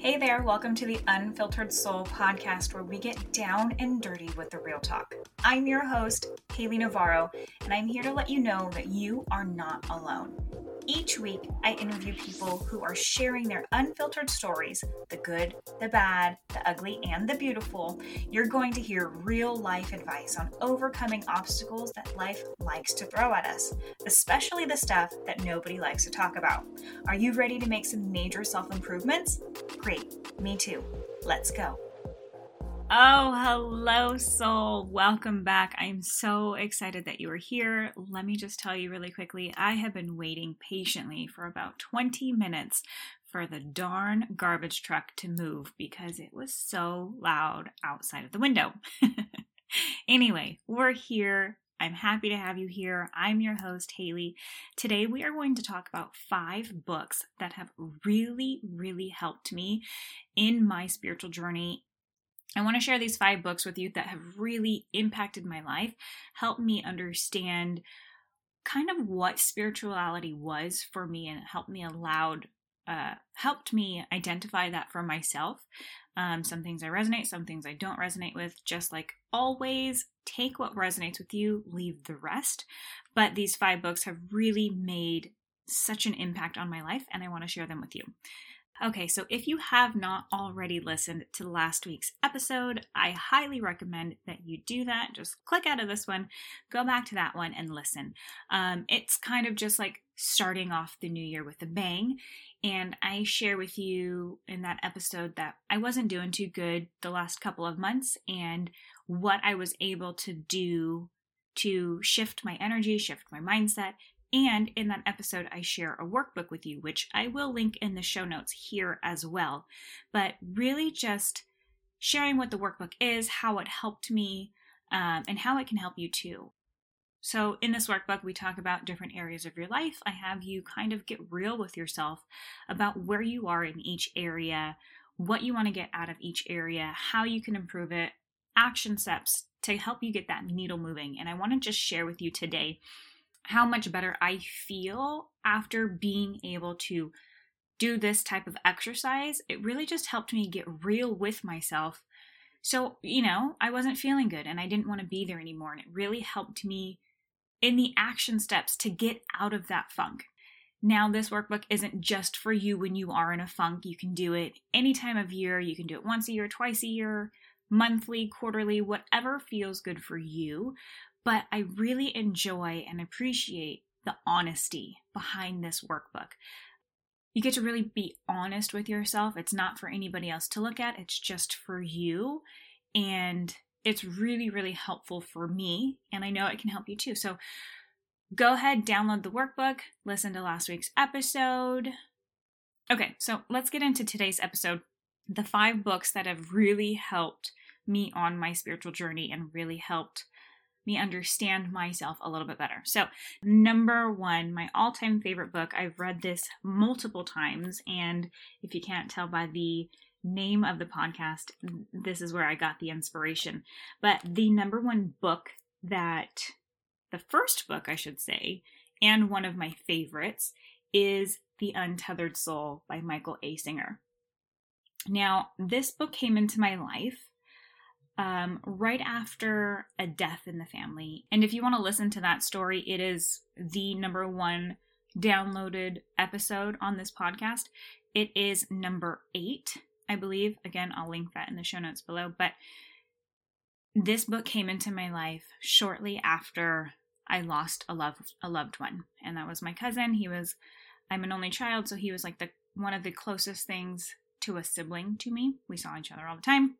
Hey there, welcome to the Unfiltered Soul podcast where we get down and dirty with the real talk. I'm your host, Haley Navarro, and I'm here to let you know that you are not alone. Each week, I interview people who are sharing their unfiltered stories the good, the bad, the ugly, and the beautiful. You're going to hear real life advice on overcoming obstacles that life likes to throw at us, especially the stuff that nobody likes to talk about. Are you ready to make some major self improvements? Great, me too. Let's go. Oh, hello, soul. Welcome back. I'm so excited that you are here. Let me just tell you really quickly I have been waiting patiently for about 20 minutes for the darn garbage truck to move because it was so loud outside of the window. anyway, we're here. I'm happy to have you here. I'm your host, Haley. Today, we are going to talk about five books that have really, really helped me in my spiritual journey I want to share these five books with you that have really impacted my life, helped me understand kind of what spirituality was for me, and helped me allowed uh, helped me identify that for myself. Um, some things I resonate, some things I don't resonate with. Just like always, take what resonates with you, leave the rest. But these five books have really made such an impact on my life, and I want to share them with you. Okay, so if you have not already listened to last week's episode, I highly recommend that you do that. Just click out of this one, go back to that one, and listen. Um, it's kind of just like starting off the new year with a bang. And I share with you in that episode that I wasn't doing too good the last couple of months and what I was able to do to shift my energy, shift my mindset, and in that episode, I share a workbook with you, which I will link in the show notes here as well. But really just sharing what the workbook is, how it helped me, um, and how it can help you too. So, in this workbook, we talk about different areas of your life. I have you kind of get real with yourself about where you are in each area, what you want to get out of each area, how you can improve it, action steps to help you get that needle moving. And I want to just share with you today how much better I feel after being able to do this type of exercise. It really just helped me get real with myself. So, you know, I wasn't feeling good and I didn't want to be there anymore. And it really helped me in the action steps to get out of that funk. Now, this workbook isn't just for you when you are in a funk. You can do it any time of year. You can do it once a year, twice a year, monthly, quarterly, whatever feels good for you. But I really enjoy and appreciate the honesty behind this workbook. You get to really be honest with yourself. It's not for anybody else to look at, it's just for you. And it's really, really helpful for me. And I know it can help you too. So go ahead, download the workbook, listen to last week's episode. Okay, so let's get into today's episode the five books that have really helped me on my spiritual journey and really helped me understand myself a little bit better. So, number one, my all time favorite book, I've read this multiple times, and if you can't tell by the name of the podcast, this is where I got the inspiration. But the number one book that, the first book, I should say, and one of my favorites is The Untethered Soul by Michael A. Singer. Now, this book came into my life um, right after a death in the family. And if you want to listen to that story, it is the number one downloaded episode on this podcast. It is number eight, I believe. Again, I'll link that in the show notes below. But this book came into my life shortly after I lost a loved a loved one, and that was my cousin. He was I'm an only child, so he was like the one of the closest things to a sibling to me. We saw each other all the time.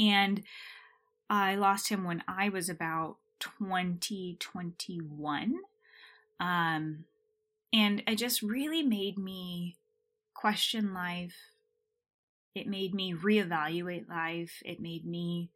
And I lost him when I was about 2021. Um, and it just really made me question life. It made me reevaluate life. It made me,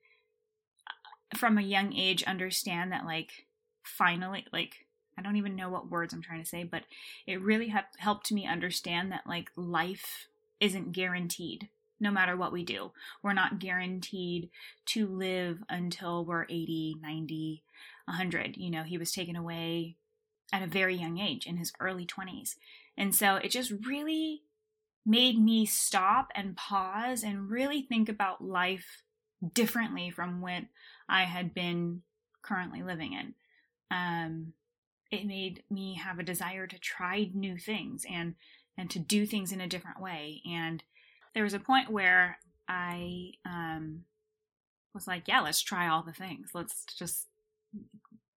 uh, from a young age, understand that, like, finally, like, I don't even know what words I'm trying to say, but it really ha- helped me understand that, like, life isn't guaranteed no matter what we do. We're not guaranteed to live until we're 80, 90, 100. You know, he was taken away at a very young age in his early 20s. And so it just really made me stop and pause and really think about life differently from what I had been currently living in. Um, it made me have a desire to try new things and and to do things in a different way. And there was a point where I um, was like, yeah, let's try all the things. Let's just.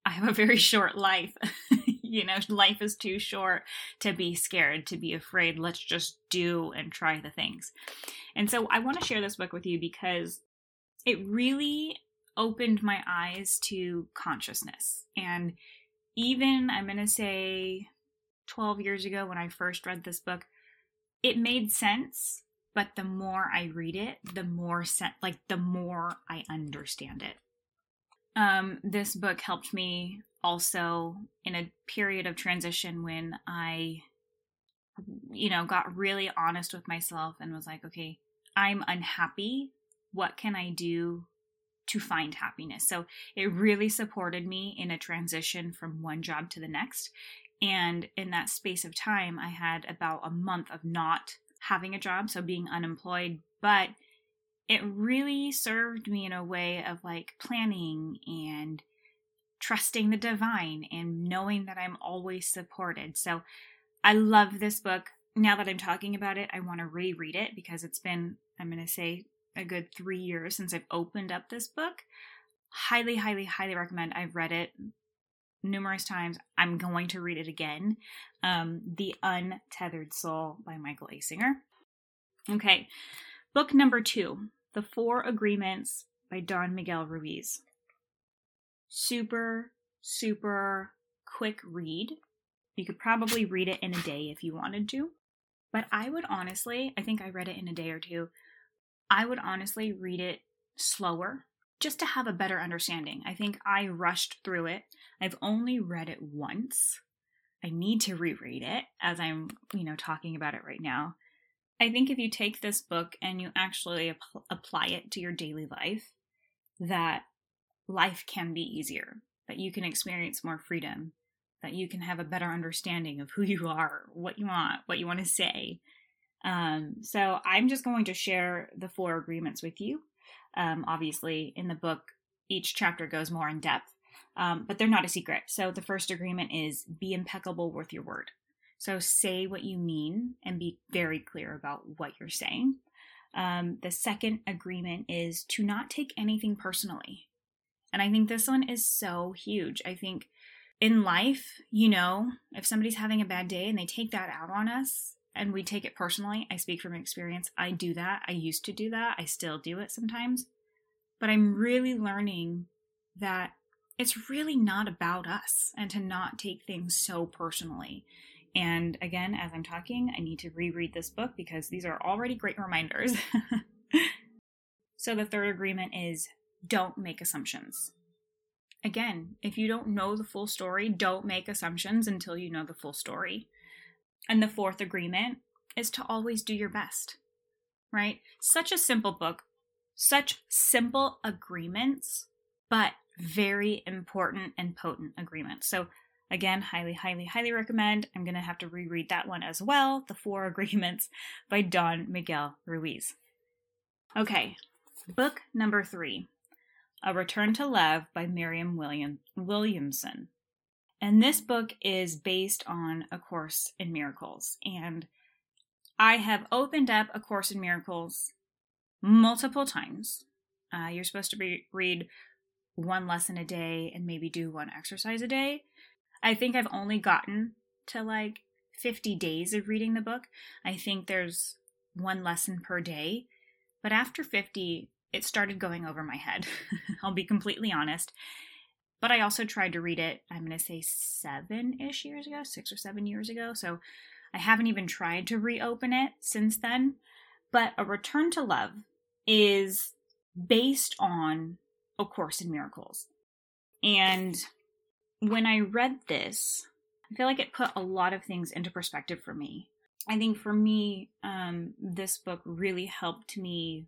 I have a very short life. you know, life is too short to be scared, to be afraid. Let's just do and try the things. And so I want to share this book with you because it really opened my eyes to consciousness. And even, I'm going to say, 12 years ago when I first read this book, it made sense. But the more I read it, the more sen- like the more I understand it. Um, this book helped me also in a period of transition when I, you know, got really honest with myself and was like, okay, I'm unhappy. What can I do to find happiness? So it really supported me in a transition from one job to the next. And in that space of time, I had about a month of not having a job, so being unemployed, but it really served me in a way of like planning and trusting the divine and knowing that I'm always supported. So I love this book. Now that I'm talking about it, I want to reread it because it's been, I'm going to say, a good three years since I've opened up this book. Highly, highly, highly recommend. I've read it numerous times. I'm going to read it again. Um, the Untethered Soul by Michael A. Singer. Okay, book number two The Four Agreements by Don Miguel Ruiz. Super, super quick read. You could probably read it in a day if you wanted to. But I would honestly, I think I read it in a day or two. I would honestly read it slower just to have a better understanding. I think I rushed through it. I've only read it once. I need to reread it as I'm, you know, talking about it right now. I think if you take this book and you actually ap- apply it to your daily life, that life can be easier, that you can experience more freedom, that you can have a better understanding of who you are, what you want, what you want to say. Um, so I'm just going to share the four agreements with you. Um, obviously, in the book, each chapter goes more in depth, um, but they're not a secret. So the first agreement is be impeccable with your word. So say what you mean and be very clear about what you're saying. Um, the second agreement is to not take anything personally. And I think this one is so huge. I think in life, you know, if somebody's having a bad day and they take that out on us and we take it personally, I speak from experience. I do that. I used to do that. I still do it sometimes. But I'm really learning that it's really not about us and to not take things so personally. And again, as I'm talking, I need to reread this book because these are already great reminders. so the third agreement is don't make assumptions. Again, if you don't know the full story, don't make assumptions until you know the full story. And the fourth agreement is to always do your best, right? Such a simple book, such simple agreements, but very important and potent agreements. So, again, highly, highly, highly recommend. I'm going to have to reread that one as well The Four Agreements by Don Miguel Ruiz. Okay, book number three a Return to Love by Marianne William, Williamson. And this book is based on A Course in Miracles. And I have opened up A Course in Miracles multiple times. Uh, you're supposed to be, read one lesson a day and maybe do one exercise a day. I think I've only gotten to like 50 days of reading the book. I think there's one lesson per day. But after 50, it started going over my head. I'll be completely honest. But I also tried to read it, I'm going to say seven ish years ago, six or seven years ago. So I haven't even tried to reopen it since then. But A Return to Love is based on A Course in Miracles. And when I read this, I feel like it put a lot of things into perspective for me. I think for me, um, this book really helped me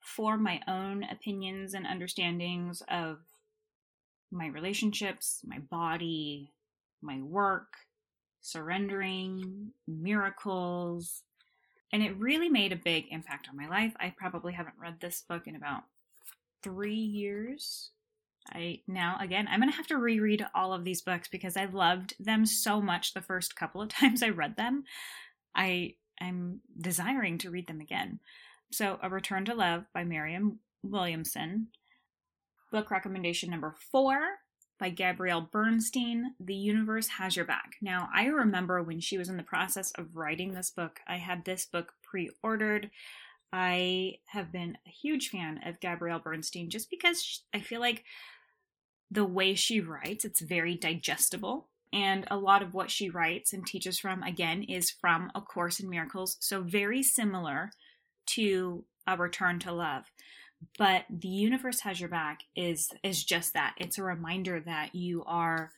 form my own opinions and understandings of my relationships, my body, my work, surrendering, miracles, and it really made a big impact on my life. I probably haven't read this book in about three years. I now again I'm gonna have to reread all of these books because I loved them so much the first couple of times I read them. I am desiring to read them again. So A Return to Love by Marianne Williamson. Book recommendation number four by Gabrielle Bernstein, The Universe Has Your Back. Now, I remember when she was in the process of writing this book, I had this book pre ordered. I have been a huge fan of Gabrielle Bernstein just because I feel like the way she writes, it's very digestible. And a lot of what she writes and teaches from, again, is from A Course in Miracles. So, very similar to A Return to Love. But the universe has your back is is just that. It's a reminder that you are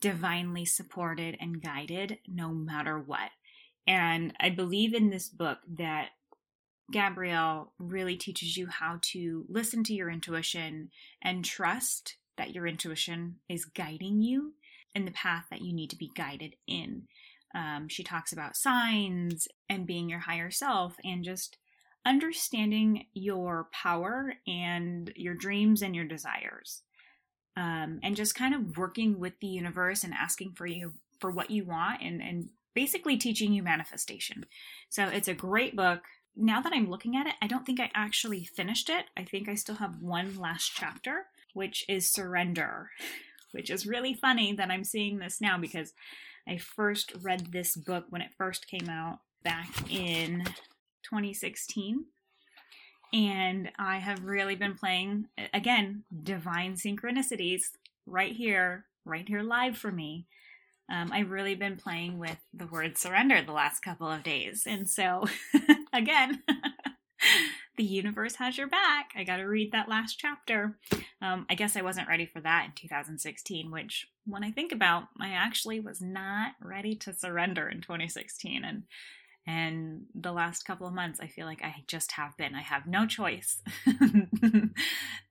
divinely supported and guided no matter what. And I believe in this book that Gabrielle really teaches you how to listen to your intuition and trust that your intuition is guiding you in the path that you need to be guided in. Um, she talks about signs and being your higher self and just understanding your power and your dreams and your desires. Um, and just kind of working with the universe and asking for you for what you want and, and basically teaching you manifestation. So it's a great book. Now that I'm looking at it, I don't think I actually finished it. I think I still have one last chapter which is surrender, which is really funny that I'm seeing this now because I first read this book when it first came out back in 2016. And I have really been playing, again, divine synchronicities right here, right here live for me. Um, I've really been playing with the word surrender the last couple of days. And so, again, the universe has your back. I got to read that last chapter. Um, I guess I wasn't ready for that in 2016, which, when I think about, I actually was not ready to surrender in 2016, and and the last couple of months, I feel like I just have been. I have no choice. the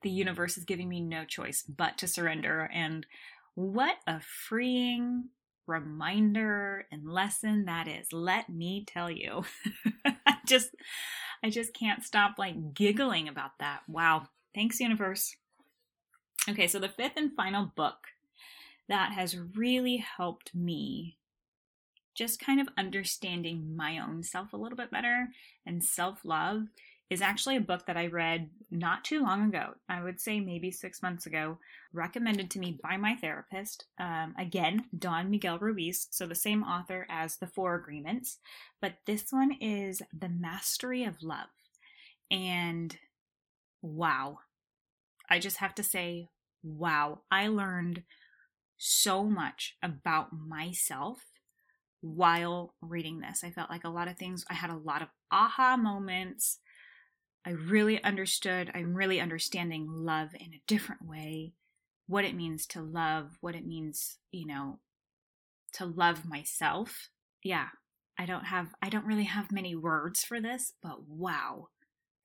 universe is giving me no choice but to surrender, and what a freeing reminder and lesson that is. Let me tell you. I just I just can't stop like giggling about that. Wow. Thanks, universe. Okay, so the fifth and final book that has really helped me just kind of understanding my own self a little bit better and self love is actually a book that I read not too long ago. I would say maybe six months ago, recommended to me by my therapist. Um, again, Don Miguel Ruiz, so the same author as The Four Agreements, but this one is The Mastery of Love. And wow, I just have to say, wow, I learned so much about myself while reading this. I felt like a lot of things, I had a lot of aha moments I really understood, I'm really understanding love in a different way, what it means to love, what it means, you know, to love myself. Yeah, I don't have, I don't really have many words for this, but wow.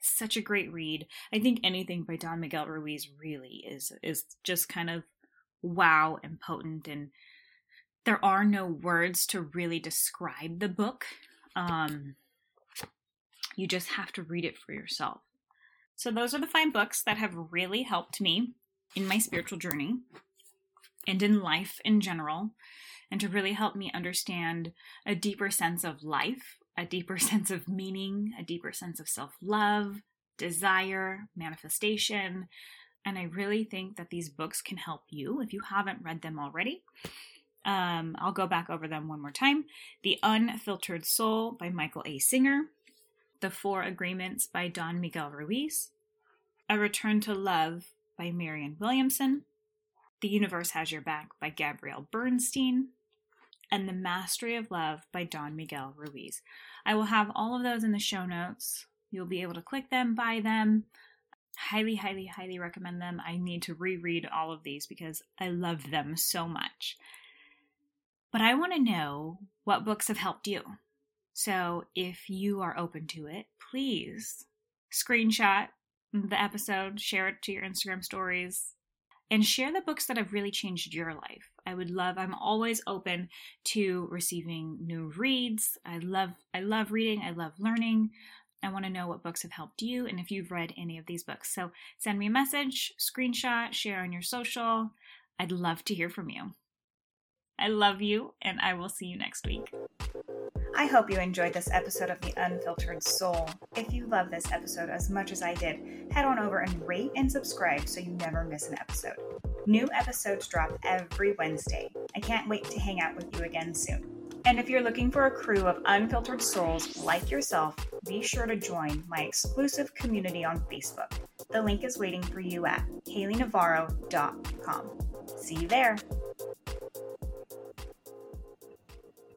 Such a great read. I think anything by Don Miguel Ruiz really is is just kind of wow and potent and there are no words to really describe the book. Um, you just have to read it for yourself. So, those are the five books that have really helped me in my spiritual journey and in life in general, and to really help me understand a deeper sense of life, a deeper sense of meaning, a deeper sense of self love, desire, manifestation. And I really think that these books can help you if you haven't read them already. Um, I'll go back over them one more time. The Unfiltered Soul by Michael A. Singer, the Four Agreements by Don Miguel Ruiz, A Return to Love by Marianne Williamson, The Universe Has Your Back by Gabrielle Bernstein, and The Mastery of Love by Don Miguel Ruiz. I will have all of those in the show notes. You'll be able to click them, buy them. Highly, highly, highly recommend them. I need to reread all of these because I love them so much. But I want to know what books have helped you. So if you are open to it, please screenshot the episode, share it to your Instagram stories. and share the books that have really changed your life. I would love I'm always open to receiving new reads. I love I love reading, I love learning. I want to know what books have helped you and if you've read any of these books. So send me a message, screenshot, share on your social. I'd love to hear from you. I love you, and I will see you next week. I hope you enjoyed this episode of The Unfiltered Soul. If you love this episode as much as I did, head on over and rate and subscribe so you never miss an episode. New episodes drop every Wednesday. I can't wait to hang out with you again soon. And if you're looking for a crew of unfiltered souls like yourself, be sure to join my exclusive community on Facebook. The link is waiting for you at haleynavarro.com. See you there.